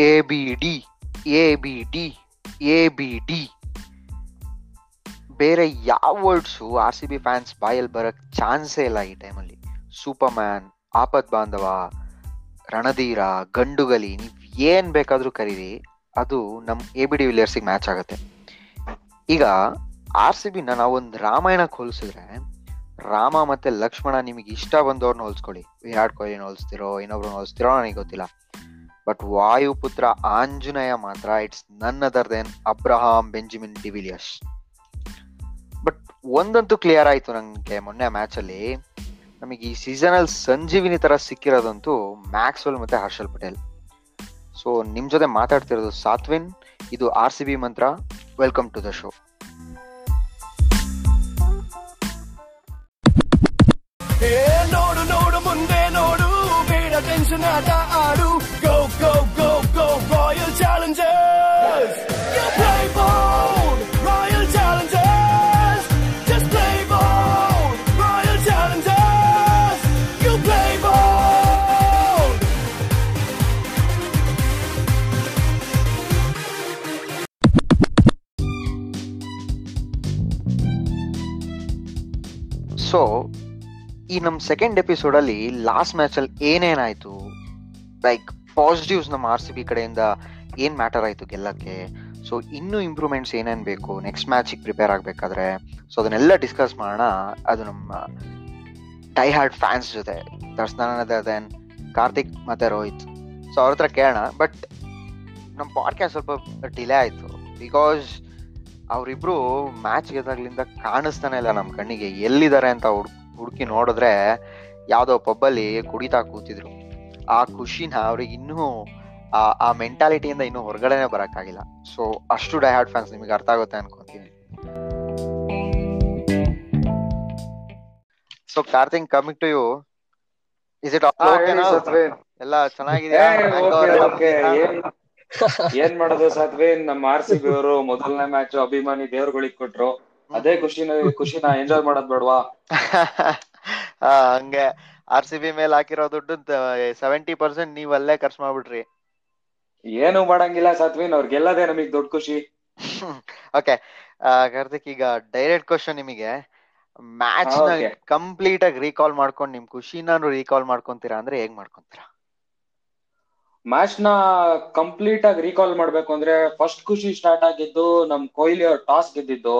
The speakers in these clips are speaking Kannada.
A B D A B D A B D ಬೇರೆ ಯಾವ words R C B fans ಬಾಯಲ್ಲಿ ಬರೋಕ್ಕೆ ಚಾನ್ಸೇ ಇಲ್ಲ ಈ ಟೈಮಲ್ಲಿ ಸೂಪರ್ ಮ್ಯಾನ್ ಆಪತ್ ಬಾಂಧವ, ರಣಧೀರ, ಗಂಡುಗಲಿ, ನೀವು ಏನು ಬೇಕಾದರೂ ಕರೀರಿ, ಅದು ನಮ್ಮ ಎ ಬಿ ಡಿ ವಿಲಿಯರ್ಸಿಗೆ ಮ್ಯಾಚ್ ಆಗುತ್ತೆ. ಈಗ ಆರ್ ಸಿ ಬಿನ ನಾವೊಂದು ರಾಮಾಯಣಕ್ಕೆ ಹೋಲಿಸಿದ್ರೆ, ರಾಮ ಮತ್ತು ಲಕ್ಷ್ಮಣ ನಿಮಗೆ ಇಷ್ಟ ಬಂದವ್ರನ್ನ ಹೋಲಿಸ್ಕೊಳ್ಳಿ. ವಿರಾಟ್ ಕೊಹ್ಲಿನ ಹೋಲಿಸ್ತಿರೋ, ಇನ್ನೊಬ್ರನ್ನ ಹೋಲಿಸ್ತಿರೋ, ನನಗೆ ಗೊತ್ತಿಲ್ಲ. ಬಟ್ ವಾಯುಪುತ್ರ ಆಂಜನೇಯ ಮಾತ್ರ it's none other than Abraham Benjamin de Villiers but ಒಂದಂತೂ ಕ್ಲಿಯರ್ ಆಯ್ತು ನಂಗೆ ಮೊನ್ನೆ ಮ್ಯಾಚ್ ಅಲ್ಲಿ. ನಮಗೆ ಈ ಸೀಸನ್ ಅಲ್ಲಿ ಸಂಜೀವಿನಿ ತರ ಸಿಕ್ಕಿರೋದಂತೂ ಮ್ಯಾಕ್ಸ್ವೆಲ್ ಮತ್ತೆ ಹರ್ಷಲ್ ಪಟೇಲ್ ಸೊ ನಿಮ್ ಜೊತೆ ಮಾತಾಡ್ತಿರೋದು ಸಾತ್ವಿನ್, ಇದು ಆರ್ ಸಿ ಬಿ ಮಂತ್ರ. ವೆಲ್ಕಮ್ ಟು ದ ಶೋ ನೋಡು ನೋಡು, ಮುಂದೆ ನೋಡು. ಬೇಡ ಟೆನ್ಷನ್ ಆಟ, ಆಡು. ನಮ್ಮ ಸೆಕೆಂಡ್ ಎಪಿಸೋಡ್ ಅಲ್ಲಿ ಲಾಸ್ಟ್ ಮ್ಯಾಚ್ ಅಲ್ಲಿ ಏನೇನಾಯ್ತು? ಲೈಕ್ ಪಾಸಿಟಿವ್ಸ್ ನಮ್ಮ ಆರ್ ಸಿ ಬಿ ಕಡೆಯಿಂದ ಏನ್ ಮ್ಯಾಟರ್ ಆಯಿತು ಗೆಲ್ಲಕ್ಕೆ? ಸೊ ಇನ್ನೂ ಇಂಪ್ರೂವ್ಮೆಂಟ್ಸ್ ಏನೇನು ಬೇಕು? ನೆಕ್ಸ್ಟ್ ಮ್ಯಾಚಿಗೆ ಪ್ರಿಪೇರ್ ಆಗಬೇಕಾದ್ರೆ? ಸೊ ಅದನ್ನೆಲ್ಲ ಡಿಸ್ಕಸ್ ಮಾಡೋಣ. ಅದು ನಮ್ಮ ಟೈ ಹಾರ್ಡ್ ಫ್ಯಾನ್ಸ್ ಜೊತೆ. ದರ್ಶನ ದೆನ್ ಕಾರ್ತಿಕ್ ಮತ್ತೆ ರೋಹಿತ್. ಸೊ ಅವ್ರ ಹತ್ರ ಕೇಳೋಣ. ಬಟ್ ನಮ್ಮ ಪಾಡ್ಕಾಸ್ಟ್ ಸ್ವಲ್ಪ ಡಿಲೇ ಆಯಿತು. ಬಿಕಾಸ್ ಅವರಿಬ್ರು ಮ್ಯಾಚ್ ಗೆದಾಗ್ಲಿಂದ ಕಾಣಿಸ್ತಾನೆ ಇಲ್ಲ ನಮ್ಮ ಕಣ್ಣಿಗೆ. ಎಲ್ಲಿದ್ದಾರೆ ಅಂತ ಹುಡ್ ಹುಡುಕಿ ನೋಡಿದ್ರೆ ಯಾವ್ದೋ ಪಬ್ಬಲ್ಲಿ ಕುಡಿತಾ ಕೂತಿದ್ರು. ಆ ಖುಷಿನ ಅವ್ರಿಗೆ ಇನ್ನೂ ಆ ಆ ಮೆಂಟಾಲಿಟಿಯಿಂದ ಇನ್ನೂ ಹೊರಗಡೆನೆ ಬರಕ್ಕಾಗಿಲ್ಲ. ಸೊ ಅಷ್ಟು ಡೈಹಾರ್ಡ್ ಫ್ಯಾನ್ಸ್ ನಿಮಗೆ ಅರ್ಥ ಆಗುತ್ತೆ ಅನ್ಕೊಂತೀನಿ. So ಕಾರ್ತಿಂಗ್ coming to you is it ಎಲ್ಲ ಚೆನ್ನಾಗಿದೆ? ಏನ್ ಏನ್ ಮಾಡೋದು ಸತ್ವೇನ್ ನಮ್ಮ ಆರ್ ಸಿ ಬಿ ಅವರು ಮೊದಲನೇ ಮ್ಯಾಚ್ ಅಭಿಮಾನಿ ದೇವರುಗಳಿಗೆ ಕೊಟ್ರು. ಅದೇ ಖುಷಿನ ಖುಷಿನ ಎಂಜಾಯ್ ಮಾಡೋದ್ ಬೇಡವಾ? ಹಂಗೆ. ಆರ್ ಸಿ ಬಿ ಮೇಲೆ ಹಾಕಿರೋ ದುಡ್ಡು ಸೆವೆಂಟಿ ಪರ್ಸೆಂಟ್ ನೀವ್ ಅಲ್ಲೇ ಖರ್ಚು ಮಾಡ್ಬಿಟ್ರಿ. ಏನು ಮಾಡಂಗಿಲ್ಲ ಸತ್ವಿನ್ ಅವ್ರ್ ಗೆಲ್ಲದೆ ನಮಗ್ ದೊಡ್ಡ ಖುಷಿ. ಓಕೆ ಕಾರ್ತಿಕ್ ಈಗ ಡೈರೆಕ್ಟ್ ಕ್ವಶನ್ ನಿಮಗೆ. ಮ್ಯಾಚ್ನ ಕಂಪ್ಲೀಟ್ ಆಗಿ ರೀಕಾಲ್ ಮಾಡ್ಕೊಂಡು ನಿಮ್ ಖುಷಿನ ರೀಕಾಲ್ ಮಾಡ್ಕೊಂತೀರಾ ಅಂದ್ರೆ ಹೇಗ್ ಮಾಡ್ಕೊಂತೀರಾ? ಮ್ಯಾಚ್ನ ಕಂಪ್ಲೀಟ್ ಆಗಿ ರೀಕಾಲ್ ಮಾಡ್ಬೇಕು ಅಂದ್ರೆ ಫಸ್ಟ್ ಖುಷಿ ಸ್ಟಾರ್ಟ್ ಆಗಿದ್ದು ನಮ್ ಕೊಹ್ಲಿ ಅವ್ರು ಟಾಸ್ ಗೆದ್ದಿದ್ದು.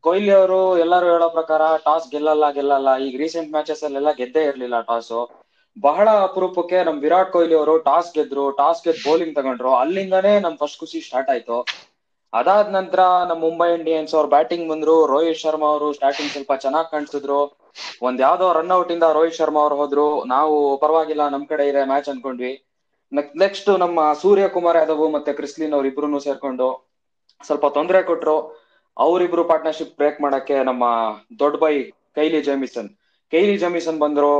ಕೊಹ್ಲಿ ಅವರು ಎಲ್ಲರೂ ಹೇಳೋ ಪ್ರಕಾರ ಟಾಸ್ ಗೆಲ್ಲಲ್ಲ ಗೆಲ್ಲಲ್ಲ. ಈಗ ರೀಸೆಂಟ್ ಮ್ಯಾಚಸ್ ಅಲ್ಲೆಲ್ಲ ಗೆದ್ದೇ ಇರ್ಲಿಲ್ಲ ಟಾಸ್ ಬಹಳ ಅಪರೂಪಕ್ಕೆ ನಮ್ ವಿರಾಟ್ ಕೊಹ್ಲಿ ಅವರು ಟಾಸ್ ಗೆದ್ರು ಟಾಸ್ ಗೆದ್ದು ಬೌಲಿಂಗ್ ತಗೊಂಡ್ರು. ಅಲ್ಲಿಂದಾನೇ ನಮ್ ಫಸ್ಟ್ ಖುಷಿ ಸ್ಟಾರ್ಟ್ ಆಯ್ತು. ಅದಾದ ನಂತರ ನಮ್ ಮುಂಬೈ ಇಂಡಿಯನ್ಸ್ ಅವ್ರು ಬ್ಯಾಟಿಂಗ್ ಬಂದ್ರು. ರೋಹಿತ್ ಶರ್ಮಾ ಅವರು ಸ್ಟಾರ್ಟಿಂಗ್ ಸ್ವಲ್ಪ ಚೆನ್ನಾಗಿ ಕಾಣಿಸಿದ್ರು. ಒಂದ್ ಯಾವ್ದೋ ರನ್ ಔಟ್ ಇಂದ ರೋಹಿತ್ ಶರ್ಮಾ ಅವ್ರು ಹೋದ್ರು. ನಾವು ಪರವಾಗಿಲ್ಲ, ನಮ್ ಕಡೆ ಇದೆ ಮ್ಯಾಚ್ ಅನ್ಕೊಂಡ್ವಿ. ನೆಕ್ಸ್ಟ್ ನಮ್ಮ ಸೂರ್ಯಕುಮಾರ್ ಯಾದವ್ ಮತ್ತೆ ಕ್ರಿಸ್ಲಿನ್ ಅವ್ರ ಇಬ್ರು ಸೇರ್ಕೊಂಡು ಸ್ವಲ್ಪ ತೊಂದರೆ ಕೊಟ್ರು. ಅವರಿಬ್ರು ಪಾರ್ಟ್ನರ್ಶಿಪ್ ಬ್ರೇಕ್ ಮಾಡಕ್ಕೆ ನಮ್ಮ ದೊಡ್ಡ ಬೈ ಕೈಲಿ ಜಮಿಸನ್. ಕೈಲಿ ಜಮಿಸನ್ ಬಂದ್ರು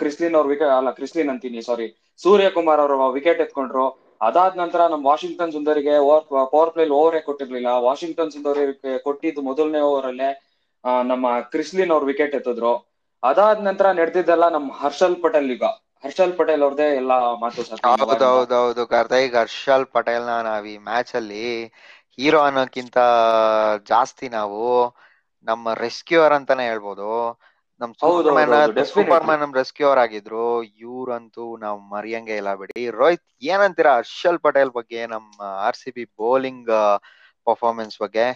ಕ್ರಿಸ್ಲಿನ್ ಅವ್ರ ವಿಕೆಟ್ ಅಲ್ಲ, ಕ್ರಿಸ್ಲಿನ್ ಅಂತೀನಿ ಸಾರಿ ಸೂರ್ಯಕುಮಾರ್ ಅವರು ವಿಕೆಟ್ ಎತ್ಕೊಂಡ್ರು. ಅದಾದ ನಂತರ ನಮ್ಮ ವಾಷಿಂಗ್ಟನ್ ಸುಂದರಿಗೆ ಓವರ್ ಪವರ್ ಪ್ಲೇ ಓವರೇ ಕೊಟ್ಟಿರ್ಲಿಲ್ಲ. ವಾಷಿಂಗ್ಟನ್ ಸುಂದರಿಗೆ ಕೊಟ್ಟಿದ್ದು ಮೊದಲನೇ ಓವರ್ ಅಲ್ಲೇ ನಮ್ಮ ಕ್ರಿಸ್ಲಿನ್ ಅವ್ರ ವಿಕೆಟ್ ಎತ್ತಿದ್ರು. ಅದಾದ ನಂತರ ನಡೆದಿದ್ದೆಲ್ಲ ನಮ್ಮ ಹರ್ಷಲ್ ಪಟೇಲ್ ಈಗ. ಹರ್ಷಲ್ ಪಟೇಲ್ ಅವ್ರದೇ ಎಲ್ಲ ಮಾತು ಸತ್ಯ ಹೌದು ಹೌದು ಹೌದು ಕಾರ್ತಿಕ್ ಹರ್ಷಲ್ ಪಟೇಲ್ನ ನಾವ್ ಈ ಮ್ಯಾಚ್ ಅಲ್ಲಿ ಹೀರೋ ಅನ್ನೋಕ್ಕಿಂತ ಜಾಸ್ತಿ ನಾವು ನಮ್ಮ ರೆಸ್ಕ್ಯೂರ್ ಅಂತಾನೆ ಹೇಳ್ಬೋದು. ನಮ್. ಸೂಪರ್ ಮ್ಯಾನ್ ನಮ್ ರೆಸ್ಕ್ಯೂರ್ ಆಗಿದ್ರು. ಇವ್ರಂತೂ ನಾವ್ ಮರಿಯಂಗೆ ಇಲ್ಲ ಬಿಡಿ. ರೋಹಿತ್ ಏನಂತೀರಾ ಹರ್ಷಲ್ ಪಟೇಲ್ ಬಗ್ಗೆ ನಮ್ಮ R C B bowling performance ಬಗ್ಗೆ?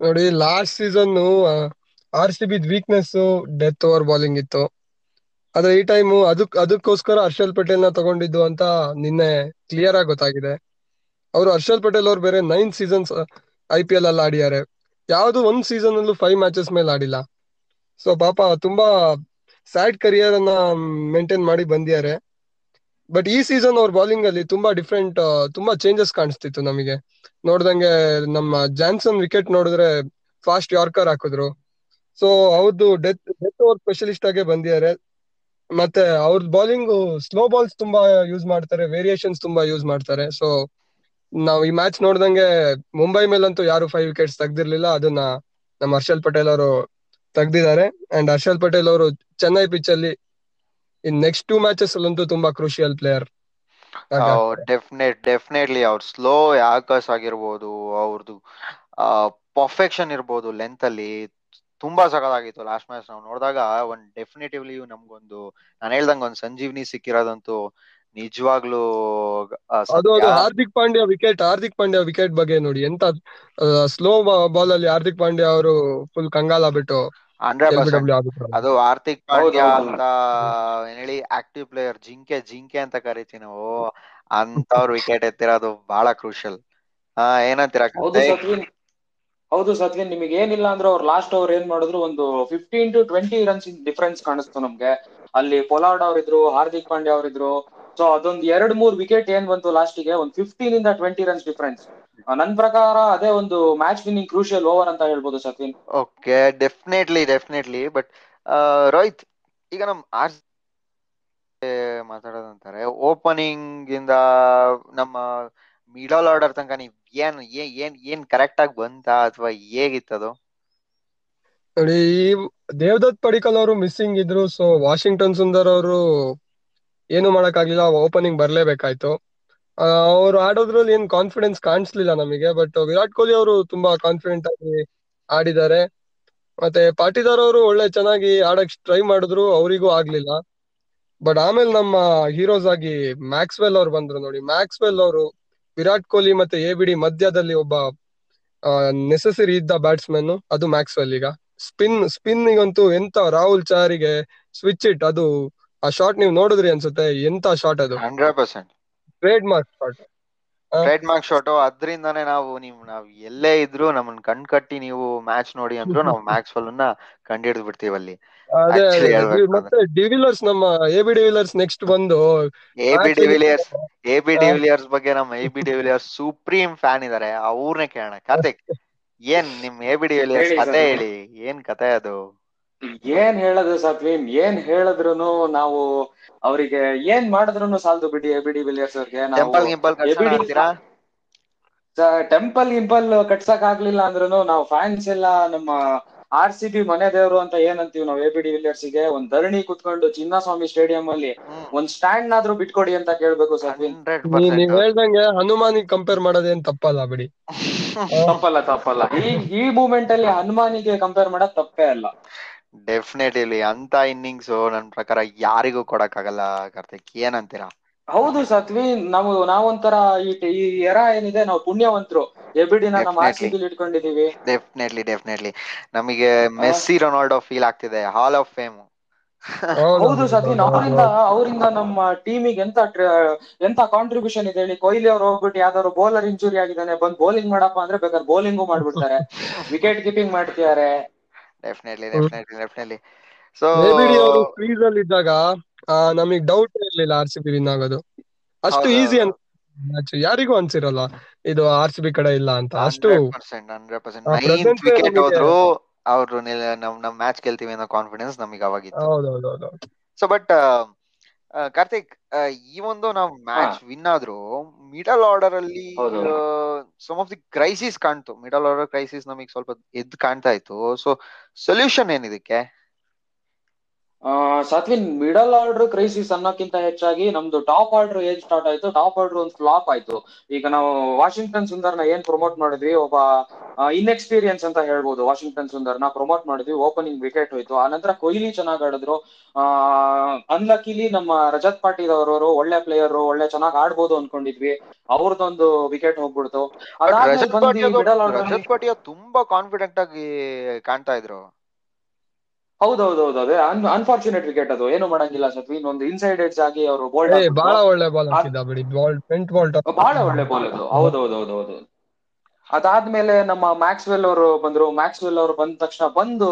ನೋಡಿ last season R C B weakness death over bowling ಇತ್ತು. ಆದ್ರೆ ಈ ಟೈಮ್ ಅದಕ್, ಅದಕ್ಕೋಸ್ಕರ ಹರ್ಷಲ್ ಪಟೇಲ್ನ ತಗೊಂಡಿದ್ದು ಅಂತ ನಿನ್ನೆ ಕ್ಲಿಯರ್ ಆಗಿ ಗೊತ್ತಾಗಿದೆ. ಅವರು ಹರ್ಷಲ್ ಪಟೇಲ್ ಅವ್ರು ಬೇರೆ nine seasons I P L ಅಲ್ಲಿ ಆಡಿದ್ದಾರೆ. ಯಾವ್ದು ಒಂದ್ ಸೀಸನ್ ಅಲ್ಲೂ ಫೈವ್ ಮ್ಯಾಚಸ್ ಮೇಲೆ ಆಡಿಲ್ಲ. ಸೊ ಪಾಪ ತುಂಬಾ ಸ್ಯಾಡ್ ಕರಿಯರ್ ಅನ್ನ ಮೇಂಟೈನ್ ಮಾಡಿ ಬಂದಿದ್ದಾರೆ. ಬಟ್ ಈ ಸೀಸನ್ ಅವ್ರ ಬೌಲಿಂಗ್ ಅಲ್ಲಿ ತುಂಬಾ ಡಿಫ್ರೆಂಟ್ ತುಂಬಾ ಚೇಂಜಸ್ ಕಾಣಿಸ್ತಿತ್ತು ನಮಗೆ. ನೋಡ್ದಂಗೆ ನಮ್ಮ ಜಾನ್ಸನ್ ವಿಕೆಟ್ ನೋಡಿದ್ರೆ ಫಾಸ್ಟ್ ಯಾರ್ಕರ್ ಹಾಕಿದ್ರು. ಸೊ ಅವ್ರದ್ದು ಡೆತ್ ಡೆತ್ ಓವರ್ ಸ್ಪೆಷಲಿಸ್ಟ್ ಆಗೇ ಬಂದಿದ್ದಾರೆ. ಮತ್ತೆ ಅವ್ರ ಬೌಲಿಂಗ್ ಸ್ಲೋ ಬಾಲ್ಸ್ ತುಂಬಾ ಯೂಸ್ ಮಾಡ್ತಾರೆ ವೇರಿಯೇಷನ್ಸ್ ತುಂಬಾ ಯೂಸ್ ಮಾಡ್ತಾರೆ. ಸೊ ನಾವ್ ಈ ಮ್ಯಾಚ್ ನೋಡ್ದಂಗೆ ಮುಂಬೈ ಮೇಲಂತೂ ಯಾರು ಫೈವ್ ವಿಕೆಟ್ಸ್ ತೆಗ್ದಿರ್ಲಿಲ್ಲ ಅದನ್ನ ನಮ್ಮ ಹರ್ಷಲ್ ಪಟೇಲ್ ಅವರು ತೆಗ್ದಿದ್ದಾರೆ. ಅಂಡ್ ಹರ್ಷಲ್ ಪಟೇಲ್ ಅವರು ಚೆನ್ನೈ ಪಿಚ್ ಅಲ್ಲಿ ಇನ್ ನೆಕ್ಸ್ಟ್ ಟೂ ಮ್ಯಾಚಸ್ ಅಲ್ಲಂತೂ ತುಂಬಾ ಕ್ರೂಷಿಯಲ್ ಪ್ಲೇಯರ್. ಡೆಫಿನೆಟ್ ಡೆಫಿನೆಟ್ಲಿ ಅವ್ರ ಸ್ಲೋ ಯಾಕಸ್ ಆಗಿರ್ಬೋದು ಅವ್ರದ್ದು ಪರ್ಫೆಕ್ಷನ್ ಇರ್ಬೋದು ಲೆಂತ್ ಅಲ್ಲಿ. ತುಂಬಾ ಸಖತ್ತಾಗಿತ್ತು ಲಾಸ್ಟ್ ಮ್ಯಾಚ್ ನಾವು ನೋಡಿದಾಗ. ಒಂದ್ ಡೆಫಿನೆಟಿವ್ಲಿ ನಮ್ಗೊಂದು ನಾನು ಹೇಳ್ದಂಗ ಒಂದ್ ಸಂಜೀವ್ನಿ ಸಿಕ್ಕಿರೋದಂತೂ ನಿಜವಾಗ್ಲೂ ಅದು ಅದು ಹಾರ್ದಿಕ್ ಪಾಂಡ್ಯ ವಿಕೆಟ್ ಹಾರ್ದಿಕ್ ಪಾಂಡ್ಯ ವಿಕೆಟ್ ಬಗ್ಗೆ ನೋಡಿ. ಎಂತ ಸ್ಲೋ ಬಾಲ್ ಅಲ್ಲಿ ಹಾರ್ದಿಕ್ ಪಾಂಡ್ಯ ಅವರು ಫುಲ್ ಕಂಗಾಲ ಬಿಟ್ಟು ಅದು ಹಾರ್ದಿಕ್ ಪಾಂಡ್ಯ ಅಂತ ಏನ್ ಹೇಳಿ ಆಕ್ಟಿವ್ ಪ್ಲೇಯರ್ ಜಿಂಕೆ ಜಿಂಕೆ ಅಂತ ಕರಿತೀವಿ ನಾವು. ಅಂತವ್ರ ವಿಕೆಟ್ ಎತ್ತಿರೋದು ಬಹಳ ಕ್ರೂಷಲ್ ಹಾ ಏನಂತೀರಾ ಹೌದು ಸತ್ಯನ್ ನಿಮಗೆ ಏನಿಲ್ಲ ಅಂದ್ರೆ ಅವ್ರು ಲಾಸ್ಟ್ ಓವರ್ ಏನ್ ಮಾಡಿದ್ರು, ಒಂದು fifteen to twenty runs difference ಕಾಣಿಸ್ತು ನಮ್ಗೆ. ಅಲ್ಲಿ ಪೊಲಾರ್ಡ್ ಅವರಿದ್ರು, ಹಾರ್ದಿಕ್ ಪಾಂಡ್ಯ ಅವರಿದ್ರು. ಸೊ ಅದೊಂದ್ ಎರಡ್, ಮೂರ್ ವಿಕೆಟ್ ಏನ್ ಬಂತು ಲಾಸ್ಟಿಗೆ ಒಂದ್ ಫಿಫ್ಟೀನ್ ಇಂದ ಟ್ವೆಂಟಿ ರನ್ಸ್ ಡಿಫ್ರೆನ್ಸ್ ನನ್ ಪ್ರಕಾರ ಅದೇ ಒಂದು ಮ್ಯಾಚ್ ವಿನ್ನಿಂಗ್ ಕ್ರೂಷಿಯಲ್ ಓವರ್ ಅಂತ ಹೇಳ್ಬೋದು Sathvin. Okay definitely definitely but Rohit ಈಗ ನಮ್ ಆರ್ ಮಾತಾಡೋದಂತಾರೆ. ಓಪನಿಂಗ್ ಇಂದ ನಮ್ಮ ಮಿಡಲ್ ಆರ್ಡರ್ ತನಕ ನೀವ್ ಏನ್ ಏನ್ ಏನ್ ಕರೆಕ್ಟ್ ಆಗಿ ಬಂತ ಅಥವಾ ಹೇಗಿತ್ತದು ನೋಡಿ ದೇವದತ್ ಪಡಿಕಲ್ ಅವರು ಮಿಸ್ಸಿಂಗ್ ಇದ್ರು ಸೊ ವಾಷಿಂಗ್ಟನ್ ಸುಂದರ್ ಅವರು ಏನು ಮಾಡಕ್ಕಾಗ್ಲಿಲ್ಲ ಓಪನಿಂಗ್ ಬರ್ಲೇಬೇಕಾಯ್ತು. ಅವ್ರು ಆಡೋದ್ರಲ್ಲಿ ಏನ್ ಕಾನ್ಫಿಡೆನ್ಸ್ ಕಾಣಿಸ್ಲಿಲ್ಲ ನಮಗೆ ಬಟ್ ವಿರಾಟ್ ಕೊಹ್ಲಿ ಅವರು ತುಂಬಾ ಕಾನ್ಫಿಡೆಂಟ್ ಆಗಿ ಆಡಿದ್ದಾರೆ. ಮತ್ತೆ ಪಾಟಿದಾರ್ ಅವರು ಒಳ್ಳೆ ಚೆನ್ನಾಗಿ ಆಡಕ್ ಟ್ರೈ ಮಾಡಿದ್ರು, ಅವರಿಗೂ ಆಗ್ಲಿಲ್ಲ. ಬಟ್ ಆಮೇಲೆ ನಮ್ಮ ಹೀರೋಸ್ ಆಗಿ ಮ್ಯಾಕ್ಸ್ವೆಲ್ ಅವ್ರು ಬಂದ್ರು ನೋಡಿ ಮ್ಯಾಕ್ಸ್ವೆಲ್ ಅವರು ವಿರಾಟ್ ಕೊಹ್ಲಿ ಮತ್ತೆ ಎ ಬಿ ಡಿ ಮಧ್ಯದಲ್ಲಿ ಒಬ್ಬ ನೆಸೆಸರಿ ಇದ್ದ ಬ್ಯಾಟ್ಸ್ಮನ್ ಅದು ಮ್ಯಾಕ್ಸ್ವೆಲ್ ಈಗ. ಸ್ಪಿನ್ ಸ್ಪಿನ್ ಗಂತೂ ಎಂತ ರಾಹುಲ್ ಚಾರಿಗೆ ಸ್ವಿಚ್ ಇಟ್ ಅದು ಆ ಶಾಟ್ ನೀವು ನೋಡಿದ್ರಿ ಅನ್ಸುತ್ತೆ? ಎಂತ ಶಾಟ್ ಅದು? Hundred percent trademark shot trademark shot ಅದ್ರಿಂದಾನೇ ನಾವು ನೀವು ನಾವ್ ಎಲ್ಲೇ ಇದ್ರು ನಮ್ಮನ್ ಕಣ್ ಕಟ್ಟಿ ನೀವು ಮ್ಯಾಚ್ ನೋಡಿ ಅಂದ್ರು ನಾವು ಮ್ಯಾಕ್ಸ್ನ ಕಂಡು ಹಿಡಿದು ಬಿಡ್ತೀವಿ ಅಲ್ಲಿ ಮತ್ತೆ ಡಿವಿಲರ್ಸ್ ನಮ್ಮ A B de Villiers next ಬಂದು A B de Villiers A B de Villiers ಬಗ್ಗೆ ನಮ್ಮ A B de Villiers supreme fan ಇದಾರೆ ಅವ್ರನ್ನೇ ಕೇಳೋಣ. ಕಾರ್ತಿಕ್ ಏನ್ ನಿಮ್ ಎ ಬಿ ಡಿವಿಲಿಯರ್ಸ್ ಹೇಳಿ ಕತೆ. ಹೇಳಿ ಏನ್ ಕತೆ ಅದು? ಏನ್ ಹೇಳದ್ರು ಸತ್ವಿನ್ ಏನ್ ಹೇಳಿದ್ರು ನಾವು ಅವರಿಗೆ ಏನ್ ಮಾಡಿದ್ರು ಸಾಲದು ಬಿಡಿ ಎಬಿಡಿ ಬಿ ಡಿ ವಿಲಿಯರ್ಸ್ ಅವ್ರಿಗೆ. ಟೆಂಪಲ್ ಗಿಂಪಲ್ ಗಿಂಪಲ್ ಕಟ್ಸಕ್ ಆಗ್ಲಿಲ್ಲ ಅಂದ್ರೂ ನಾವು ಫ್ಯಾನ್ಸ್ ಎಲ್ಲ ನಮ್ಮ ಆರ್ ಸಿ ಬಿ ಮನೆ ದೇವರು ಅಂತ ಏನಂತೀವಿ ನಾವು ಎ ಬಿ ಡಿ ವಿಲಿಯರ್ಸ್ಗೆ? ಒಂದ್ ಧರಣಿ ಕುತ್ಕೊಂಡು ಚಿನ್ನಸ್ವಾಮಿ ಸ್ಟೇಡಿಯಂ ಅಲ್ಲಿ ಒಂದ್ ಸ್ಟ್ಯಾಂಡ್ ಆದ್ರೂ ಬಿಟ್ಕೊಡಿ ಅಂತ ಕೇಳ್ಬೇಕು ಸತ್ವಿನ್ ನೀವ್ ಹೇಳ್ದಂಗೆ ಹನುಮಾನಿಗೆ ಕಂಪೇರ್ ಮಾಡೋದೇನ್ ತಪ್ಪಲ್ಲ ಬಿಡಿ. ತಪ್ಪಲ್ಲ ತಪ್ಪಲ್ಲ. ಈ ಈ ಮೂಮೆಂಟ್ ಅಲ್ಲಿ ಹನುಮಾನಿಗೆ ಕಂಪೇರ್ ಮಾಡೋದ್ ತಪ್ಪೇ ಅಲ್ಲ. ಡೆಫಿನೆಟ್ಲಿ ಅಂತ ಇನ್ನಿಂಗ್ಸ್ ನನ್ ಪ್ರಕಾರ ಯಾರಿಗೂ ಕೊಡಕ್ ಆಗಲ್ಲ ಕಾರ್ತಿಕ್. ಏನಂತೀರಾ? ಹೌದು ಸತ್ವಿ ನಾವು ನಾವೊಂಥರ ಈ ಈ ಎರ ಏನಿದೆ ನಾವು ಪುಣ್ಯವಂತರು. ಎಬಿಡಿನ ನಮ್ಮ ಆರ್ ಸಿ Definitely. ಇಟ್ಕೊಂಡಿದೀವಿ. ಡೆಫಿನೆಟ್ಲಿ ಡೆಫಿನೆಟ್ಲಿ ನಮಗೆ ಮೆಸ್ಸಿ ರೊನಾಲ್ಡೋ ಫೀಲ್ ಆಗ್ತಿದೆ. ಹಾಲ್ ಆಫ್ ಫೇಮ್ ಹೌದು. ಸತ್ವಿನ್ ಅವರಿಂದ ಅವರಿಂದ ನಮ್ಮ ಟೀಮಿಗೆ ಎಂತ ಎಂತ ಕಾಂಟ್ರಿಬ್ಯೂಷನ್ ಇದೆ ಹೇಳಿ. ಕೊಹ್ಲಿ ಅವ್ರು ಹೋಗ್ಬಿಟ್ಟು ಯಾವ್ದಾದ್ರು ಬೌಲರ್ ಇಂಜುರಿ ಆಗಿದ್ದಾನೆ ಬಂದ್ ಬೌಲಿಂಗ್ ಮಾಡಪ್ಪ ಅಂದ್ರೆ ಬೇಕಾದ್ರೆ ಬೌಲಿಂಗು ಮಾಡ್ಬಿಡ್ತಾರೆ. ವಿಕೆಟ್ ಕೀಪಿಂಗ್ ಮಾಡ್ತಿದ್ದಾರೆ. ಡೆಫಿನೆಟ್ಲಿ ಡೆಫಿನೆಟ್ಲಿ ಡೆಫಿನೆಟ್ಲಿ ಸೊ ಅವರು ಕ್ರೀಸ್ ಅಲ್ಲಿ ಇದ್ದಾಗ ನಮಗೆ ಡೌಟ್ ಇರ್ಲಿಲ್ಲ ಆರ್ ಸಿ ಬಿ ವಿನ್ ಆಗೋದು ಅಷ್ಟು ಈಸಿ ಅಂತ ಮ್ಯಾಚ್ ಯಾರಿಗೂ ಅನ್ಸಿರಲ್ಲ ಇದು ಆರ್ ಸಿ ಬಿ ಕಡೆ ಇಲ್ಲ ಅಂತ. ಅಷ್ಟು ವಿಕೆಟ್ ಹೋದ್ರು ಅವ್ರು ನಮ್ ನಮ್ ಮ್ಯಾಚ್ ಗೆಲ್ತೀವಿ ಅನ್ನೋ ಕಾನ್ಫಿಡೆನ್ಸ್ ನಮಗೆ ಅವಾಗಿತ್ತು. ಸೊ ಬಟ್ ಕಾರ್ತಿಕ್ ಈ ಒಂದು ನಾವು ಮ್ಯಾಚ್ ವಿನ್ ಆದ್ರೂ ಮಿಡಲ್ ಆರ್ಡರ್ ಅಲ್ಲಿ. ಸಮ್ ಆಫ್ ದಿ ಕ್ರೈಸಿಸ್ ಕಾಣ್ತು. ಮಿಡಲ್ ಆರ್ಡರ್ ಕ್ರೈಸಿಸ್ ನಮಗೆ ಸ್ವಲ್ಪ ಎದ್ದು ಕಾಣ್ತಾ ಇತ್ತು. ಸೊ ಸೊಲ್ಯೂಷನ್ ಏನಿದಕ್ಕೆ? ಸತ್ವಿನ್ ಮಿಡಲ್ ಆರ್ಡರ್ ಕ್ರೈಸಿಸ್ ಅನ್ನೋಕ್ಕಿಂತ ಹೆಚ್ಚಾಗಿ ನಮ್ದು ಟಾಪ್ ಆರ್ಡರ್ ಏನ್ ಸ್ಟಾರ್ಟ್ ಆಯ್ತು? ಟಾಪ್ ಆರ್ಡರ್ ಒಂದು ಫ್ಲಾಪ್ ಆಯ್ತು. ಈಗ ನಾವು ವಾಷಿಂಗ್ಟನ್ ಸುಂದರ್ನ ಏನ್ ಪ್ರಮೋಟ್ ಮಾಡಿದ್ವಿ? ಒಬ್ಬ ಇನ್ಎಕ್ಸ್ಪೀರಿಯನ್ಸ್ ಅಂತ ಹೇಳ್ಬೋದು ವಾಷಿಂಗ್ಟನ್ ಸುಂದರ್ನ ಪ್ರಮೋಟ್ ಮಾಡಿದ್ವಿ. ಓಪನಿಂಗ್ ವಿಕೆಟ್ ಹೋಯ್ತು. ಆನಂತರ ಕೊಹ್ಲಿ ಚೆನ್ನಾಗ್ ಆಡಿದ್ರು. ಆ ಅನ್ಲಕ್ಕಿಲಿ ನಮ್ಮ ರಜತ್ ಪಾಟೀಲ್ ಅವರವರು ಒಳ್ಳೆ ಪ್ಲೇಯರ್ ಒಳ್ಳೆ ಚೆನ್ನಾಗ್ ಆಡ್ಬೋದು ಅನ್ಕೊಂಡಿದ್ವಿ. ಅವ್ರದ್ದೊಂದು ವಿಕೆಟ್ ಹೋಗ್ಬಿಡ್ತು. ಮಿಡಲ್ ಆರ್ಡರ್ ತುಂಬಾ ಕಾನ್ಫಿಡೆಂಟ್ ಆಗಿ ಕಾಣ್ತಾ ಇದ್ರು. ಹೌದೌದೌದು ಅದೇ ಅನ್ಫಾರ್ಚುನೇಟ್ ವಿಕೆಟ್ ಅದು. ಏನು ಮಾಡಂಗಿಲ್ಲ ಸತ್ವಿನ್ ಒಂದು ಇನ್ಸೈಡ್ ಎಡ್ಜ್ ಆಗಿ ಅವರು ಬೋಲ್ಡ್ ಬಹಳ ಒಳ್ಳೆ ಬಾಲ್ ಬಿಡಿ. ಬಾಲ್ ಪೆಂಟ್ ಬಾಲ್ ಬಹಳ ಒಳ್ಳೆ ಬಾಲ್ ಅದು. ಹೌದೌದೌದೌದು. ಅದಾದ್ಮೇಲೆ ನಮ್ಮ ಮ್ಯಾಕ್ಸ್ವೆಲ್ ಅವರು ಬಂದ್ರು. ಮ್ಯಾಕ್ಸ್ವೆಲ್ ಅವರು ಬಂದ ತಕ್ಷಣ ಬಂದು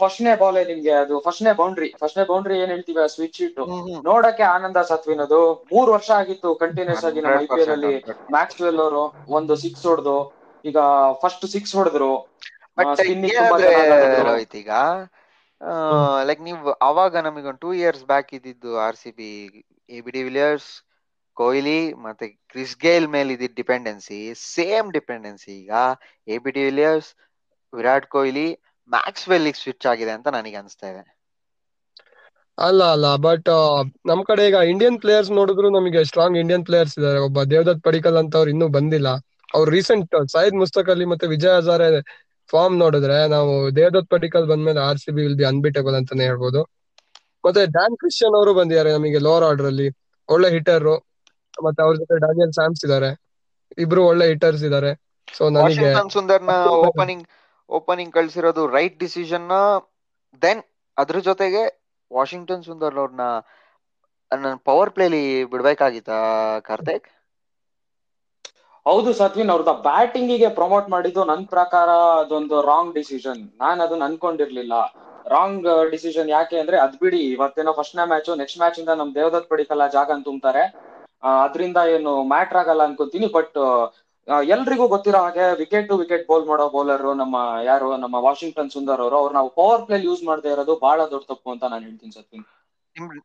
ಫಸ್ಟ್ನೇ ಬಾಲ್ ನಿಮ್ಗೆ ಅದು ಫಸ್ಟ್ನೇ ಬೌಂಡ್ರಿ ಫಸ್ಟ್ನೇ ಬೌಂಡ್ರಿ ಏನ್ ಹೇಳ್ತೀವಿ ಸ್ವಿಚ್ ಇಟ್ಟು ನೋಡಕ್ಕೆ ಆನಂದ ಸತ್ವಿನ್ ಅದು ಮೂರ್ ವರ್ಷ ಆಗಿತ್ತು ಕಂಟಿನ್ಯೂಸ್ ಆಗಿ ನಮ್ಮ ಐ ಪಿ ಎಲ್ ಅಲ್ಲಿ ಮ್ಯಾಕ್ಸ್ವೆಲ್ ಅವರು ಒಂದು ಸಿಕ್ಸ್ ಹೊಡೆದು ಈಗ ಫಸ್ಟ್ ಸಿಕ್ಸ್ ಹೊಡೆದ್ರು. ಈಗ ಲೈಕ್ ನೀವು ಅವಾಗ ನಮಗೆ ಒಂದು ಟೂ ಇಯರ್ಸ್ ಬ್ಯಾಕ್ ಇದ್ದಿದ್ದು R C B A B de Villiers Kohli ಮತ್ತೆ ಕ್ರಿಸ್ ಗೇಲ್ ಮೇಲೆ ಇದ್ದಿದ್ದ ಡಿಪೆಂಡೆನ್ಸಿ ಸೇಮ್ ಡಿಪೆಂಡೆನ್ಸಿ ಈಗ. A B de Villiers Virat Kohli max Maxwell switch ಆಗಿದೆ ಅಂತ ನನಗೆ ಅನಿಸ್ತಾ ಇದೆ. ಅಲ್ಲ ಅಲ್ಲ ಬಟ್ ನಮ್ ಕಡೆ ಈಗ ಇಂಡಿಯನ್ ಪ್ಲೇಯರ್ಸ್ ನೋಡಿದ್ರು ನಮಗೆ ಸ್ಟ್ರಾಂಗ್ ಇಂಡಿಯನ್ ಪ್ಲೇಯರ್ಸ್ ಇದಾರೆ ಒಬ್ಬ ದೇವದತ್ ಪಡಿಕಲ್ ಅಂತ ಅವ್ರು ಇನ್ನೂ ಬಂದಿಲ್ಲ. ಅವ್ರು ರೀಸೆಂಟ್ ಸೈಯದ್ ಮುಸ್ತಕ್ ಅಲಿ ಮತ್ತೆ ವಿಜಯ್ ಹಜಾರೆ ಫಾರ್ಮ್ ನೋಡಿದ್ರೆ ನಾವು ದೇವದತ್ ಪಡಿಕಲ್ ಬಂದ್ಮೇಲೆ R C B will be unbeatable ಅಂತಾನೆ ಹೇಳ್ಬೋದು. ಮತ್ತೆ ಡ್ಯಾನ್ ಕ್ರಿಶ್ಚಿಯನ್ ಅವರು ಬಂದಿದ್ದಾರೆ ನಮಗೆ ಲೋವರ್ ಆರ್ಡರ್ ಅಲ್ಲಿ. ಒಳ್ಳೆ ಹಿಟರ್ ಮತ್ತೆ ಅವ್ರ ಜೊತೆ ಡಾನಿಯಲ್ ಸ್ಯಾಮ್ಸ್ ಇದಾರೆ ಇಬ್ರು ಒಳ್ಳೆ ಹಿಟರ್ಸ್ ಇದಾರೆ ಸೊ ನನಗೆ ಸುಂದರ್ನ ಓಪನಿಂಗ್ ಓಪನಿಂಗ್ ಕಳ್ಸಿರೋದು ರೈಟ್ ಡಿಸಿಷನ್ ದೆನ್ ಅದ್ರ ಜೊತೆಗೆ ವಾಷಿಂಗ್ಟನ್ ಸುಂದರ್ ಅವ್ರನ್ನ ನನ್ನ ಪವರ್ ಪ್ಲೇಲಿ ಬಿಡ್ಬೇಕಾಗಿತ್ತ ಕಾರ್ತಿಕ್? ಹೌದು ಸತ್ವಿನ್, ಅವ್ರದ ಬ್ಯಾಟಿಂಗ್ಗೆ ಪ್ರಮೋಟ್ ಮಾಡಿದ್ದು ನನ್ ಪ್ರಕಾರ ಅದೊಂದು ರಾಂಗ್ ಡಿಸಿಷನ್ ನಾನ್ ಅದನ್ನ ಅನ್ಕೊಂಡಿರ್ಲಿಲ್ಲ. ರಾಂಗ್ ಡಿಸಿಷನ್ ಯಾಕೆ ಅಂದ್ರೆ ಅದ್ ಬಿಡಿ, ಇವತ್ತೇನೋ ಫಸ್ಟ್ನೇ ಮ್ಯಾಚ್ ನೆಕ್ಸ್ಟ್ ಮ್ಯಾಚ್ ಇಂದ ನಮ್ ದೇವದತ್ ಪಡಿಕಲ್ಲ ಜಾಗ ತುಂಬ್ತಾರೆ ಅದರಿಂದ ಏನು ಮ್ಯಾಟ್ರ್ ಆಗಲ್ಲ ಅನ್ಕೊಂತೀನಿ ಬಟ್ ಎಲ್ರಿಗೂ ಗೊತ್ತಿರೋ ಹಾಗೆ ವಿಕೆಟ್ ಟು ವಿಕೆಟ್ ಬೌಲ್ ಮಾಡೋ ಬೌಲರ್ ನಮ್ಮ ಯಾರು, ನಮ್ಮ ವಾಷಿಂಗ್ಟನ್ ಸುಂದರ್ ಅವರು, ಅವ್ರು ನಾವು ಪವರ್ ಪ್ಲೇ ಯೂಸ್ ಮಾಡದೇ ಇರೋದು ಬಹಳ ದೊಡ್ಡ ತಪ್ಪು ಅಂತ ನಾನು ಹೇಳ್ತೀನಿ ಸತ್ವಿನ್.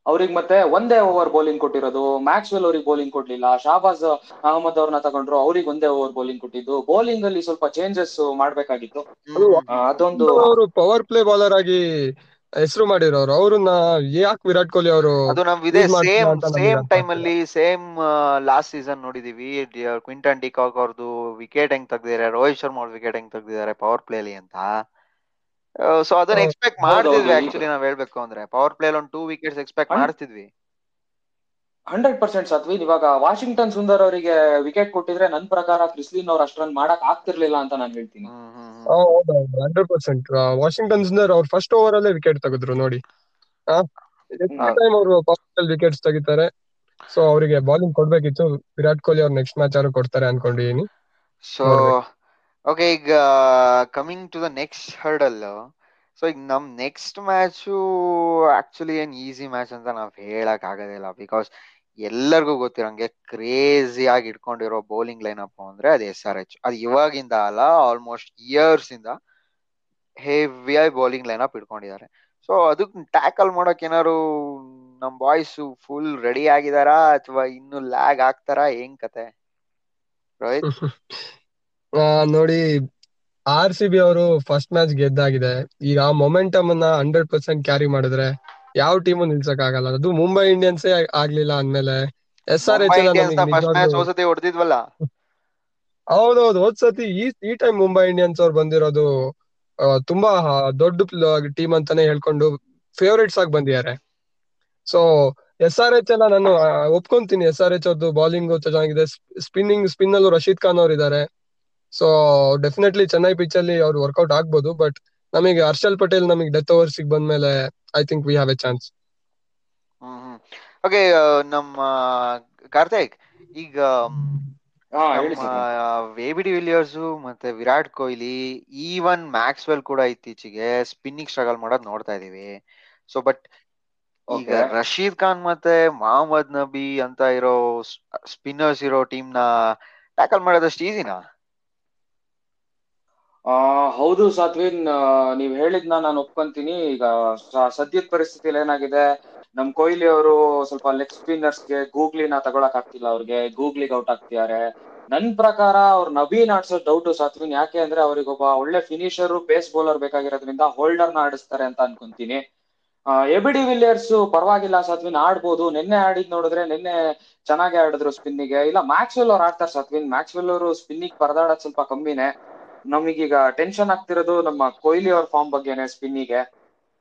ಅವ್ರಿಗೆ ಮತ್ತೆ ಒಂದೇ ಓವರ್ ಬೌಲಿಂಗ್ ಕೊಟ್ಟಿರೋದು. ಮ್ಯಾಕ್ಸ್ವೆಲ್ ಅವ್ರಿಗೆ ಬೌಲಿಂಗ್ ಕೊಡ್ಲಿಲ್ಲ. ಶಾಬಾಜ್ ಅಹಮದ್ ಅವ್ರನ್ನ ತಗೊಂಡ್ರು ಅವ್ರಿಗೆ ಒಂದೇ ಓವರ್ ಬೌಲಿಂಗ್ ಕೊಟ್ಟಿದ್ದು. ಬೌಲಿಂಗ್ ಅಲ್ಲಿ ಸ್ವಲ್ಪ ಚೇಂಜಸ್ ಮಾಡ್ಬೇಕಾಗಿತ್ತು. ಅದೊಂದು ಅವರು ಪವರ್ ಪ್ಲೇ ಬೌಲರ್ ಆಗಿ ಹೆಸರು ಮಾಡಿರೋರು. ಅವ್ರನ್ನ ಯಾಕೆ ವಿರಾಟ್ ಕೊಹ್ಲಿ ಅವರು ಅದು ನಾವು ಇದೇ ಸೇಮ್ ಸೇಮ್ ಟೈಮ್ ಅಲ್ಲಿ ಸೇಮ್ ಲಾಸ್ಟ್ ಸೀಸನ್ ನೋಡಿದೀವಿ. ಡಿ- ಕ್ವಿಂಟನ್ ಡಿಕಾಕ್ ಅವ್ರದ್ದು ವಿಕೆಟ್ ಹೆಂಗ್ ತೆಗ್ದಿದ್ದಾರೆ? ರೋಹಿತ್ ಶರ್ಮಾ ಅವ್ರ ವಿಕೆಟ್ ಹೆಂಗ್ ತೆಗ್ದಿದ್ದಾರೆ ಪವರ್ ಪ್ಲೇಲಿ ಅಂತ. ಸೊ ಅದನ್ನ ಎಕ್ಸ್ಪೆಕ್ಟ್ ಮಾಡ್ತಿದ್ವಿ. ಆಕ್ಚುಲಿ ನಾವ್ ಹೇಳ್ಬೇಕು ಅಂದ್ರೆ. ಪವರ್ ಪ್ಲೇ ಒಂದು ಟೂ ವಿಕೆಟ್ಸ್ ಎಕ್ಸ್ಪೆಕ್ಟ್. ಮಾಡ್ತಿದ್ವಿ. ಹಂಡ್ರೆಡ್ ಪರ್ಸೆಂಟ್ ಸತ್ವಿ ಇವಾಗ ವಾಷಿಂಗ್ಟನ್ ಸುಂದರ್ ಅವರಿಗೆ ವಿಕೆಟ್ ಕೊಟ್ಟಿದ್ರೆ ನನ್ ಪ್ರಕಾರ ಕ್ರಿಸ್ಲಿನ್ ಅವ್ರ ಅಷ್ಟ್ ರನ್ ಮಾಡಕ್ ಆಗ್ತಿರ್ಲಿಲ್ಲ ಅಂತ ನಾನು ಹೇಳ್ತೀನಿ. ಹಂಡ್ರೆಡ್ ಪರ್ಸೆಂಟ್ ವಾಷಿಂಗ್ಟನ್ ಸುಂದರ್ ಅವ್ರು ಫಸ್ಟ್ ಓವರ್ ಅಲ್ಲೇ ವಿಕೆಟ್ ತೆಗೆದ್ರು ನೋಡಿ. ಟೈಮ್ ಅವರು ಪವರ್ ವಿಕೆಟ್ಸ್ ತೆಗಿತಾರೆ. ಸೊ ಅವರಿಗೆ ಬೌಲಿಂಗ್ ಕೊಡ್ಬೇಕಿತ್ತು. ವಿರಾಟ್ ಕೊಹ್ಲಿ ಅವ್ರು ನೆಕ್ಸ್ಟ್ ಮ್ಯಾಚ್ ಆರು ಕೊಡ್ತಾರೆ ಅನ್ಕೊಂಡಿದೀನಿ. ಸೊ. ಓಕೆ ಈಗ coming to the next hurdle so ಈಗ ನಮ್ ನೆಕ್ಸ್ಟ್ ಮ್ಯಾಚು ಆಕ್ಚುಲಿ ಏನ್ ಈಸಿ ಮ್ಯಾಚ್ ಅಂತ ನಾವ್ ಹೇಳಕ್ ಆಗೋದಿಲ್ಲ ಬಿಕಾಸ್ ಎಲ್ಲರಿಗೂ ಗೊತ್ತಿರಂಗೆ ಕ್ರೇಜಿ ಆಗಿ ಇಟ್ಕೊಂಡಿರೋ ಬೌಲಿಂಗ್ ಲೈನ್ ಅಪ್ ಅಂದ್ರೆ ಅದು ಎಸ್ ಆರ್ ಎಚ್ ಅದು ಇವಾಗಿಂದ ಅಲ್ಲ ಆಲ್ಮೋಸ್ಟ್ ಇಯರ್ಸ್ ಇಂದ ಹೆವಿ ಆಗಿ ಬೌಲಿಂಗ್ ಲೈನ್ ಅಪ್ ಇಟ್ಕೊಂಡಿದ್ದಾರೆ ಸೊ ಅದಕ್ಕೆ ಟ್ಯಾಕಲ್ ಮಾಡೋಕೆ ಏನಾರು ನಮ್ ಬಾಯ್ಸ್ ಫುಲ್ ರೆಡಿ ಆಗಿದಾರಾ? ಅಥವಾ ಇನ್ನು ಲ್ಯಾಗ್ ಆಗ್ತಾರಾ? ಏನ್ ಕತೆ? ರೋಹಿತ್ ಆ, ನೋಡಿ ಆರ್ ಸಿ ಬಿ ಅವರು ಫಸ್ಟ್ ಮ್ಯಾಚ್ ಗೆದ್ದಾಗಿದೆ. ಈಗ ಆ ಮೊಮೆಂಟಮ್ ಅನ್ನ ಹಂಡ್ರೆಡ್ ಪರ್ಸೆಂಟ್ ಕ್ಯಾರಿ ಮಾಡಿದ್ರೆ ಯಾವ ಟೀಮು ನಿಲ್ಸಕ್ ಆಗಲ್ಲ. ಅದು ಮುಂಬೈ ಇಂಡಿಯನ್ಸ್ ಆಗ್ಲಿಲ್ಲ ಅಂದ್ಮೇಲೆ S R H Mumbai Indians first match ನಿಜವಾಗ್ಲೂ ಹೋಸತಿ ಹೊಡೆದಿದ್ವಲ್ಲ? ಹೌದೌದು ಹೋದ್ ಸತಿ ಈ ಈ ಟೈಮ್ ಮುಂಬೈ ಇಂಡಿಯನ್ಸ್ ಅವ್ರು ಬಂದಿರೋದು ಆ, ತುಂಬಾ ದೊಡ್ಡ ಟೀಮ್ ಅಂತಾನೆ ಹೇಳ್ಕೊಂಡು ಫೇವರೇಟ್ಸ್ ಆಗಿ ಬಂದಿದ್ದಾರೆ. ಸೊ ಎಸ್ ಆರ್ ಎಚ್ ಎಲ್ಲ ನಾನು ಆ, ಒಪ್ಕೊಂತೀನಿ. ಎಸ್ ಆರ್ ಎಚ್ ಅವ್ರದ್ದು ಬೌಲಿಂಗ್ ಚೆನ್ನಾಗಿದೆ. ಸ್ಪಿನ್ನಿಂಗ್ ಸ್ಪಿನ್ ಅಲ್ಲೂ ರಶೀದ್ ಖಾನ್ ಅವ್ರು ಇದ್ದಾರೆ ಸೊ ಡೆಫಿನೆಟ್ಲಿ ಚೆನ್ನೈ ಪಿಚ್ ಅಲ್ಲಿ ಅವ್ರು ವರ್ಕೌಟ್ ಆಗ್ಬೋದು ಬಟ್ ನಮಗೆ ಹರ್ಷಲ್ ಪಟೇಲ್ ನಮಗೆ ಡೆತ್ ಓವರ್ಸ್ ಬಂದ್ಮೇಲೆ I think we have a chance hmm hmm. Okay ನಮ್ಮ ಕಾರ್ತಿಕ್ ಈಗ ಎ ಬಿ ಡಿ ವಿಲಿಯರ್ಸ್ ಮತ್ತೆ ವಿರಾಟ್ ಕೊಹ್ಲಿ ಈವನ್ ಮ್ಯಾಕ್ಸ್ವೆಲ್ ಕೂಡ ಇತ್ತೀಚೆಗೆ ಸ್ಪಿನ್ನಿಂಗ್ ಸ್ಟ್ರಗಲ್ ಮಾಡೋದ್ ನೋಡ್ತಾ ಇದೀವಿ ಸೊ ಬಟ್ ಈಗ. ರಶೀದ್ ಖಾನ್ ಮತ್ತೆ ಮಹಮ್ಮದ್ ನಬಿ ಅಂತ ಇರೋ ಸ್ಪಿನ್ನರ್ಸ್ ಇರೋ ಟೀಮ್ನ ಟ್ಯಾಕಲ್ ಮಾಡೋದಷ್ಟು ಈಸಿನಾ ಆ, ಹೌದು ಸಾತ್ವಿನ್ ನೀವ್ ಹೇಳಿದ್ನ ನಾನು ಒಪ್ಕೊಂತೀನಿ. ಈಗ ಸದ್ಯದ ಪರಿಸ್ಥಿತಿಯಲ್ಲಿ ಏನಾಗಿದೆ? ನಮ್ ಕೊಹ್ಲಿ ಅವರು ಸ್ವಲ್ಪ ಲೆಗ್ ಸ್ಪಿನ್ನರ್ಸ್ಗೆ ಗೂಗ್ಲಿನ ತಗೊಳಕ್ ಆಗ್ತಿಲ್ಲ ಅವ್ರಿಗೆ. ಗೂಗ್ಲಿಗೆ ಔಟ್ ಆಗ್ತಿದ್ದಾರೆ. ನನ್ ಪ್ರಕಾರ ಅವ್ರ ನಬೀನ್ ಆಡ್ಸೋ ಡೌಟ್ ಸಾತ್ವಿನ್ ಯಾಕೆ ಅಂದ್ರೆ ಅವ್ರಿಗೊಬ್ಬ ಒಳ್ಳೆ ಫಿನಿಷರ್, ಬೇಸ್ ಬೌಲರ್ ಬೇಕಾಗಿರೋದ್ರಿಂದ ಹೋಲ್ಡರ್ನ ಆಡಿಸ್ತಾರೆ ಅಂತ ಅನ್ಕೊಂತೀನಿ. ಎಬಿಡಿ ವಿಲಿಯರ್ಸ್ ಪರವಾಗಿಲ್ಲ ಸಾತ್ವಿನ್ ಆಡ್ಬೋದು. ನಿನ್ನೆ ಆಡಿದ್ ನೋಡಿದ್ರೆ ನಿನ್ನೆ ಚೆನ್ನಾಗಿ ಆಡಿದ್ರು ಸ್ಪಿನ್ನಿಗೆ. ಇಲ್ಲ, ಮ್ಯಾಕ್ಸ್ವೆಲ್ ಅವ್ರು ಆಡ್ತಾರೆ ಸಾತ್ವಿನ್ ಮ್ಯಾಕ್ಸ್ವೆಲ್ ಅವರು ಸ್ಪಿನ್ನಿಗೆ ಪರದಾಡೋದ್ ಸ್ವಲ್ಪ ಕಮ್ಮಿನೇ. ನಮಗೀಗ ಟೆನ್ಷನ್ ಆಗ್ತಿರೋದು ನಮ್ಮ ಕೊಹ್ಲಿ ಅವ್ರ ಫಾರ್ಮ್ ಬಗ್ಗೆನೆ ಸ್ಪಿನ್ನಿಗೆ.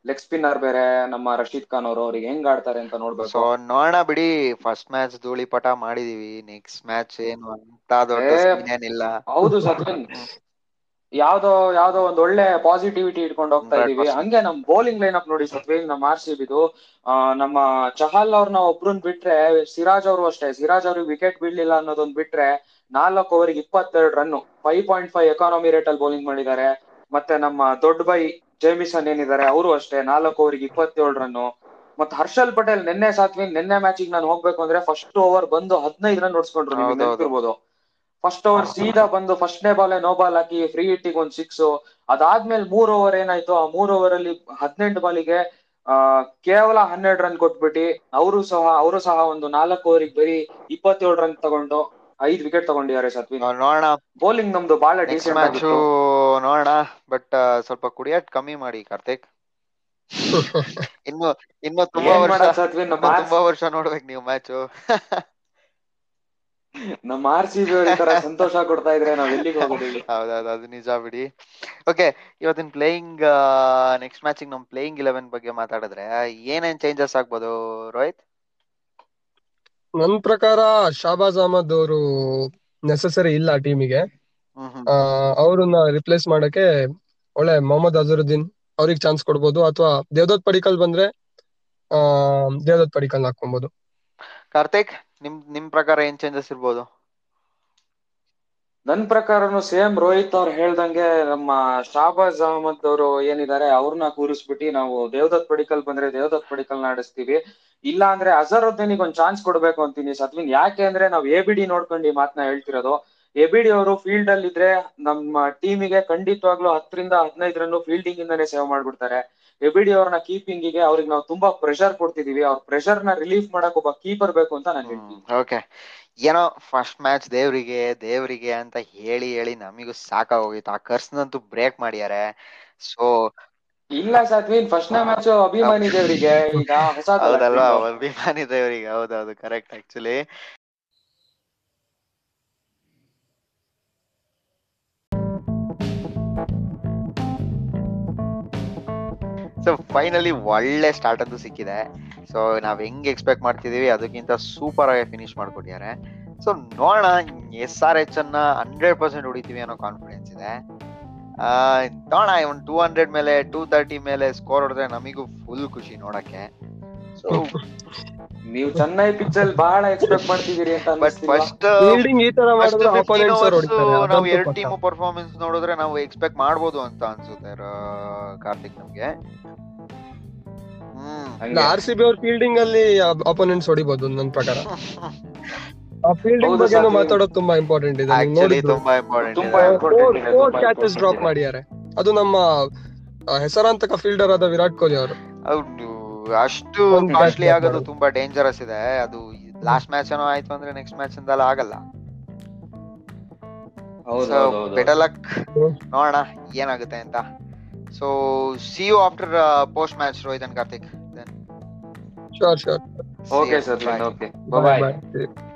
ಲೆಗ್ ಸ್ಪಿನ್ನರ್ ಬೇರೆ ನಮ್ಮ ರಶೀದ್ ಖಾನ್ ಅವರು ಅವ್ರಿಗೆ ಹೆಂಗ್ ಆಡ್ತಾರೆ ಅಂತ ಸೊ ನೋಡ್ಬೇಕು ನೋಡೋಣ ಬಿಡಿ ಫಸ್ಟ್ ಮ್ಯಾಚ್ ಧೂಳಿಪಟ ಮಾಡಿದೀವಿ ನೆಕ್ಸ್ಟ್ ಮ್ಯಾಚ್ ಏನು ಅಂತ ದೊಡ್ಡ scene ಏನಿಲ್ಲ. ಹೌದು ಸಚಿನ್ ಯಾವ್ದೋ ಯಾವ್ದೋ ಒಂದ್ ಒಳ್ಳೆ ಪಾಸಿಟಿವಿಟಿ ಇಟ್ಕೊಂಡು ಹೋಗ್ತಾ ಇದೀವಿ. 100%. ಹಂಗೆ ನಮ್ ಬೌಲಿಂಗ್ ಲೈನ್ ಅಪ್ ನೋಡಿ ಸತ್ವೇನ್ ನಮ್ಮ ಆರ್ ಸಿ ಬಿದು ನಮ್ಮ ಚಹಲ್ ಅವ್ರನ್ನ ಒಬ್ರನ್ ಬಿಟ್ರೆ ಸಿರಾಜ್ ಅವರು ಅಷ್ಟೇ. ಸಿರಾಜ್ ಅವ್ರಿಗೆ ವಿಕೆಟ್ ಬೀಳ್ಲಿಲ್ಲ ಅನ್ನೋದೊಂದ್ ಬಿಟ್ರೆ ನಾಲ್ಕು ಓವರಿಗೆ ಇಪ್ಪತ್ತೆರಡು run five point five economy rate ಅಲ್ಲಿ ಬೌಲಿಂಗ್ ಮಾಡಿದ್ದಾರೆ. ಮತ್ತೆ ನಮ್ಮ ದೊಡ್ಡ ಬೈ ಜೇಮಿಸನ್ ಏನಿದ್ದಾರೆ ಅವರು ಅಷ್ಟೇ. ನಾಲ್ಕು ಓವರ್ಗೆ ಇಪ್ಪತ್ತೇಳು ರನ್ ಮತ್ತೆ ಹರ್ಷಲ್ ಪಟೇಲ್ ನಿನ್ನೆ ಸಾತ್ವಿನ್ ನಿನ್ನೆ ಮ್ಯಾಚಿಗೆ ನಾನು ಹೋಗ್ಬೇಕು ಅಂದ್ರೆ ಫಸ್ಟ್ ಓವರ್ ಬಂದು ಹದಿನೈದು ರನ್ ಹೊಡ್ಸ್ಕೊಂಡ್ರು ನಿಮಗೆ. ನೆನಪಿರ್ಬೋದು. ಫಸ್ಟ್ ಓವರ್ ಸೀದಾ ಬಂದು ಫಸ್ಟ್ನೇ ಬಾಲ್ ನೋ ಬಾಲ್ ಹಾಕಿ ಫ್ರೀ ಹಿಟ್ಟಿಗೆ ಒಂದ್ ಸಿಕ್ಸ್ ಅದಾದ್ಮೇಲೆ ಮೂರ್ ಓವರ್ ಏನಾಯ್ತು? ಆ ಮೂರ್ ಓವರ್ ಅಲ್ಲಿ ಹದಿನೆಂಟು ಬಾಲಿಗೆ ಆ ಕೇವಲ ಹನ್ನೆರಡು ರನ್ ಕೊಟ್ಬಿಟ್ಟು ಅವರು ಸಹ ಅವರು ಸಹ ಒಂದು ನಾಲ್ಕು ಓವರಿಗೆ ಬರೀ ಇಪ್ಪತ್ತೇಳು ರನ್ ತಗೊಂಡು ಐದ್ ವಿಕೆಟ್ ತಗೊಂಡಿದ್ದಾರೆ ಸತ್ವಿನ್. ನೋಡೋಣ. ಬೌಲಿಂಗ್ ನಮ್ದು ಬಹಳ ಡಿಸೆಂಟ್ ಮ್ಯಾಚ್ ಆಗಿತ್ತು. ನೋಡೋಣ ಬಟ್ ಸ್ವಲ್ಪ ಕುಡಿಯಟ್ ಕಮ್ಮಿ ಮಾಡಿ ಕಾರ್ತಿಕ್. ಇನ್ನು ಇನ್ನು ತುಂಬಾ ವರ್ಷ ಸತ್ವಿನ್ ಸತ್ವಿ ತುಂಬಾ ವರ್ಷ ನೋಡ್ಬೇಕು ನೀವು ಮ್ಯಾಚ್ ನಮ್ಮ ಆರ್ ಸಿ ಬಿ ತರ ಸಂತೋಷ ಕೊಡ್ತಾ ಇದ್ರೆ ನಾವ್ ಎಲ್ಲಿಗೆ ಹೋಗೋದು ಹೌದೌದು ಅದು ನಿಜ ಬಿಡಿ. ಓಕೆ ಇವತ್ತಿನ ಪ್ಲೇಯಿಂಗ್ ನೆಕ್ಸ್ಟ್ ಮ್ಯಾಚಿಗೆ ನಮ್ ಪ್ಲೇಯಿಂಗ್ ಇಲೆವೆನ್ ಬಗ್ಗೆ ಮಾತಾಡಿದ್ರೆ ಏನೇನ್ ಚೇಂಜಸ್ ಆಗ್ಬೋದು ರೋಹಿತ್? ನನ್ ಪ್ರಕಾರ ಶಾಬಾಜ್ ಅಹಮದ್ ಅವರು ನೆಸೆಸರಿ ಇಲ್ಲ ಟೀಮಿಗೆ ಅವ್ರನ್ನ ರಿಪ್ಲೇಸ್ ಮಾಡಕ್ಕೆ ಒಳ್ಳೆ ಮೊಹಮ್ಮದ್ ಅಜರುದ್ದೀನ್ ಅವ್ರಿಗೆ ಚಾನ್ಸ್ ಕೊಡ್ಬೋದು ಅಥವಾ ದೇವದತ್ ಪಡಿಕಲ್ ಬಂದ್ರೆ ಆ ದೇವದತ್ ಪಡಿಕಲ್ ಹಾಕೊಬಹುದು ಕಾರ್ತಿಕ್ ನಿಮ್ ನಿಮ್ ಪ್ರಕಾರ ಏನ್ ಚೇಂಜಸ್ ಇರ್ಬೋದು? ನನ್ ಪ್ರಕಾರನು ಸೇಮ್ ರೋಹಿತ್ ಅವ್ರು ಹೇಳ್ದಂಗೆ ನಮ್ಮ ಶಾಬಾಜ್ ಅಹಮದ್ ಅವರು ಏನಿದ್ದಾರೆ ಅವ್ರನ್ನ ಕೂರಿಸ್ಬಿಟ್ಟು ನಾವು ದೇವದತ್ ಪಡಿಕಲ್ ಬಂದ್ರೆ ದೇವದತ್ ಪಡಿಕಲ್ ಆಡಿಸ್ತೀವಿ ಇಲ್ಲ ಅಂದ್ರೆ ಅಜರುದ್ದೀನಿಗೆ ಒಂದ್ ಚಾನ್ಸ್ ಕೊಡ್ಬೇಕು ಅಂತೀನಿ ಸತ್ವಿನ್ ಯಾಕೆ ಅಂದ್ರೆ ನಾವ್ ಎ ಬಿ ಡಿ ನೋಡ್ಕೊಂಡು ಈ ಮಾತನ್ನ ಹೇಳ್ತಿರೋದು. ಎ ಬಿ ಡಿ ಅವರು ಫೀಲ್ಡ್ ಅಲ್ಲಿ ಇದ್ರೆ ನಮ್ಮ ಟೀಮಿಗೆ ಖಂಡಿತವಾಗ್ಲೂ ಹತ್ತರಿಂದ ಹದಿನೈದು ರನ್ ಫೀಲ್ಡಿಂಗ್ ಇಂದಾನೆ ಸೇವ್ ಮಾಡ್ಬಿಡ್ತಾರೆ. ಎ ಬಿ ಡಿ ಅವ್ರನ್ನ ಕೀಪಿಂಗ್ಗೆ ಅವ್ರಿಗೆ ನಾವು ತುಂಬಾ ಪ್ರೆಷರ್ ಕೊಡ್ತಿದೀವಿ. ಅವ್ರ ಪ್ರೆಷರ್ನ ರಿಲೀಫ್ ಮಾಡಕ್ ಒಬ್ಬ ಕೀಪರ್ ಬೇಕು ಅಂತ ನಾನು ಹೇಳ್ತೀನಿ. ಓಕೆ ಏನೋ ಫಸ್ಟ್ ಮ್ಯಾಚ್ ದೇವ್ರಿಗೆ ದೇವ್ರಿಗೆ ಅಂತ ಹೇಳಿ ಹೇಳಿ ನಮಿಗೂ ಸಾಕಾಗೋಗಿತ್ತು. ಆ ಕರ್ಸ್ನಂತೂ ಬ್ರೇಕ್ ಮಾಡ್ಯಾರೆ ಸೊ ಇಲ್ಲ ಸಾತ್ವಿನ್ ಫಸ್ಟ್ ನೇ ಮ್ಯಾಚ್ ಅಭಿಮಾನಿ ದೇವರಿಗೆ. ಈಗ ಹೌದಲ್ವಾ? ಅಭಿಮಾನಿ ದೇವರಿಗೆ. ಹೌದೌದು ಕರೆಕ್ಟ್ ಆಕ್ಚುಲಿ ಸೊ ಫೈನಲಿ ಒಳ್ಳೆ ಸ್ಟಾರ್ಟ್ ಅಂತೂ ಸಿಕ್ಕಿದೆ. ಸೊ ನಾವ್ ಹೆಂಗ್ ಎಕ್ಸ್ಪೆಕ್ಟ್ ಮಾಡ್ತಿದೀವಿ ಅದಕ್ಕಿಂತ ಸೂಪರ್ ಆಗಿ ಫಿನಿಶ್ ಮಾಡ್ಕೊಟ್ಟಿದ್ದಾರೆ ಸೊ ನೋಡೋಣ ಎಸ್ ಆರ್ ಎಚ್ ಅನ್ನ ಹಂಡ್ರೆಡ್ ಪರ್ಸೆಂಟ್ ಹೊಡಿತೀವಿ ಅನ್ನೋ ಕಾನ್ಫಿಡೆನ್ಸ್ ಇದೆ. ಆ, ನೋಡೋಣ ಒಂದು ಟೂ ಹಂಡ್ರೆಡ್ ಮೇಲೆ ಟೂ ತರ್ಟಿ ಮೇಲೆ ಸ್ಕೋರ್ ಹೊಡೆದ್ರೆ ನಮಗೂ ಫುಲ್ ಖುಷಿ ನೋಡಕ್ಕೆ. ಸೊ ನೀವು ಚೆನ್ನೈ ಪಿಚ್ ಅಲ್ಲಿ ಬಹಳ ಎಕ್ಸ್ಪೆಕ್ಟ್ ಮಾಡ್ತಿದ್ದೀರಿ ಅಂತ ಬಟ್ ಫಸ್ಟ್ ನಾವು ಎರಡು ಟೀಮ್ ಪರ್ಫಾರ್ಮೆನ್ಸ್ ನೋಡಿದ್ರೆ ನಾವು ಎಕ್ಸ್ಪೆಕ್ಟ್ ಮಾಡ್ಬೋದು ಅಂತ ಅನ್ಸುತ್ತೆ ಕಾರ್ತಿಕ್ ನಮ್ಗೆ. ಆರ್ ಸಿ ಬಿ ಅವ್ರ ಫೀಲ್ಡಿಂಗ್ ಅಲ್ಲಿ ಅಪೋನೆಂಟ್ಸ್ ಹೊಡಿಬಹುದು ನನ್ನ ಪ್ರಕಾರ. ಆ ಫೀಲ್ಡಿಂಗ್ ಬಗ್ಗೆ ಮಾತಾಡೋದು ತುಂಬಾ ಇಂಪಾರ್ಟೆಂಟ್ ಇದೆ. ನೋಡಿ ತುಂಬಾ ಇಂಪಾರ್ಟೆಂಟ್ ಕ್ಯಾಚಸ್ ಡ್ರಾಪ್. ಮಾಡಿದ್ದಾರೆ. ಅದು ನಮ್ಮ ಹೆಸರಾಂತಕ ಫೀಲ್ಡರ್ ಆದ ವಿರಾಟ್ ಕೊಹ್ಲಿ ಅವರು. ಅಷ್ಟು ಕಾಸ್ಟ್ಲಿ ಆಗೋದು ತುಂಬಾ ಡೇಂಜರಸ್ ಇದೆ. ಅದು ಲಾಸ್ಟ್ ಮ್ಯಾಚ್ ಏನೋ ಆಯ್ತು ಅಂದ್ರೆ ನೆಕ್ಸ್ಟ್ ಮ್ಯಾಚ್ ಇಂದ ಆಗಲ್ಲ. ಬೆಟರ್ ಲಕ್ ನೋಡೋಣ ಏನಾಗುತ್ತೆ ಅಂತ. So see you after uh, post match, Rohit and Karthik. Then. Sure, sure. Okay, sir. Okay. Bye bye. bye. bye.